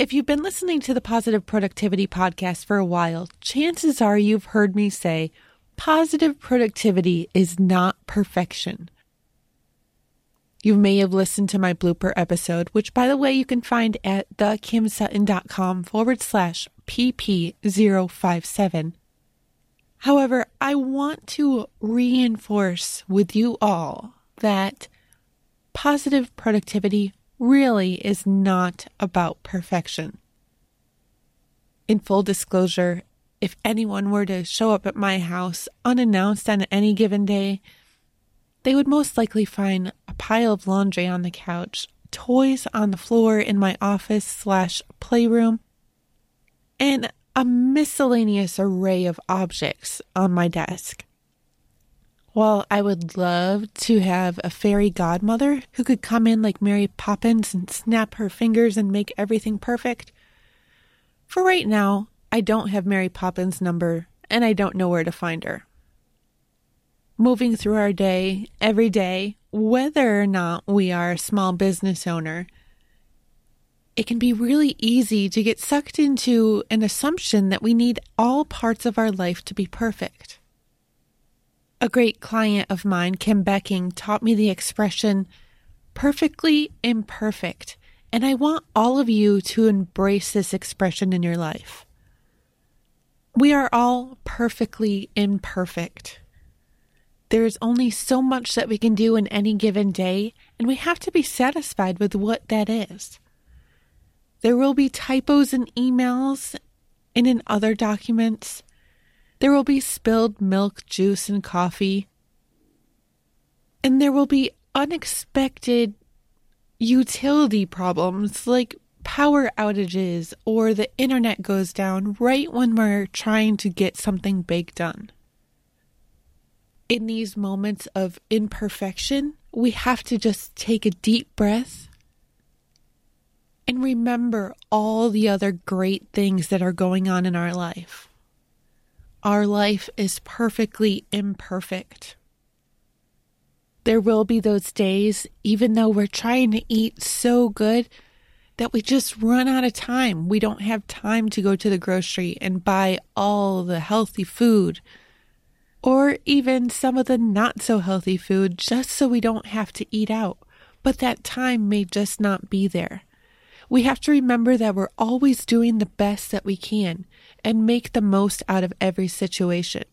If you've been listening to the Positive Productivity Podcast for a while, chances are you've heard me say positive productivity is not perfection. You may have listened to my blooper episode, which, by the way, you can find at thekimsutton.com forward slash pp057. However, I want to reinforce with you all that positive productivity really is not about perfection. In full disclosure, if anyone were to show up at my house unannounced on any given day, they would most likely find a pile of laundry on the couch, toys on the floor in my office slash playroom, and a miscellaneous array of objects on my desk. Well, I would love to have a fairy godmother who could come in like Mary Poppins and snap her fingers and make everything perfect. For right now, I don't have Mary Poppins' number and I don't know where to find her. Moving through our day, every day, whether or not we are a small business owner, it can be really easy to get sucked into an assumption that we need all parts of our life to be perfect. A great client of mine, Kim Becking, taught me the expression perfectly imperfect, and I want all of you to embrace this expression in your life. We are all perfectly imperfect. There is only so much that we can do in any given day, and we have to be satisfied with what that is. There will be typos in emails and in other documents. There will be spilled milk, juice, and coffee. And there will be unexpected utility problems like power outages or the internet goes down right when we're trying to get something big done. In these moments of imperfection, we have to just take a deep breath and remember all the other great things that are going on in our life our life is perfectly imperfect. There will be those days, even though we're trying to eat so good, that we just run out of time. We don't have time to go to the grocery and buy all the healthy food or even some of the not so healthy food just so we don't have to eat out. But that time may just not be there. We have to remember that we're always doing the best that we can and make the most out of every situation.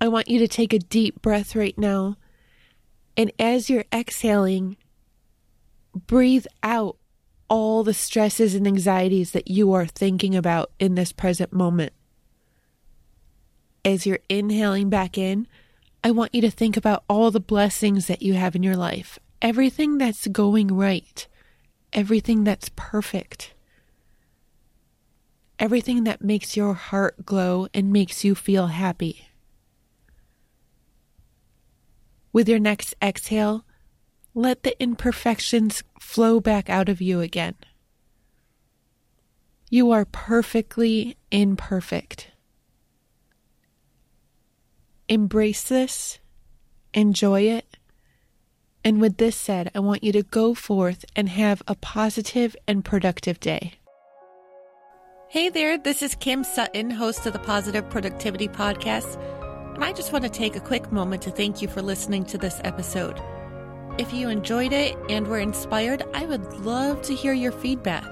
I want you to take a deep breath right now. And as you're exhaling, breathe out all the stresses and anxieties that you are thinking about in this present moment. As you're inhaling back in, I want you to think about all the blessings that you have in your life, everything that's going right everything that's perfect, everything that makes your heart glow and makes you feel happy. With your next exhale, let the imperfections flow back out of you again. You are perfectly imperfect. Embrace this, enjoy it, and with this said, I want you to go forth and have a positive and productive day. Hey there, this is Kim Sutton, host of the Positive Productivity Podcast. And I just want to take a quick moment to thank you for listening to this episode. If you enjoyed it and were inspired, I would love to hear your feedback.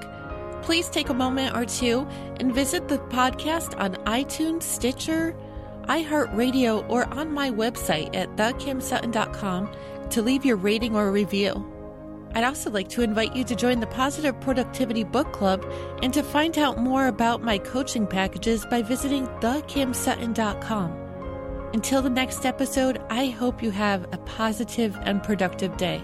Please take a moment or two and visit the podcast on iTunes, Stitcher, iHeartRadio, or on my website at thekimsutton.com to leave your rating or review. I'd also like to invite you to join the Positive Productivity Book Club and to find out more about my coaching packages by visiting thekimsutton.com. Until the next episode, I hope you have a positive and productive day.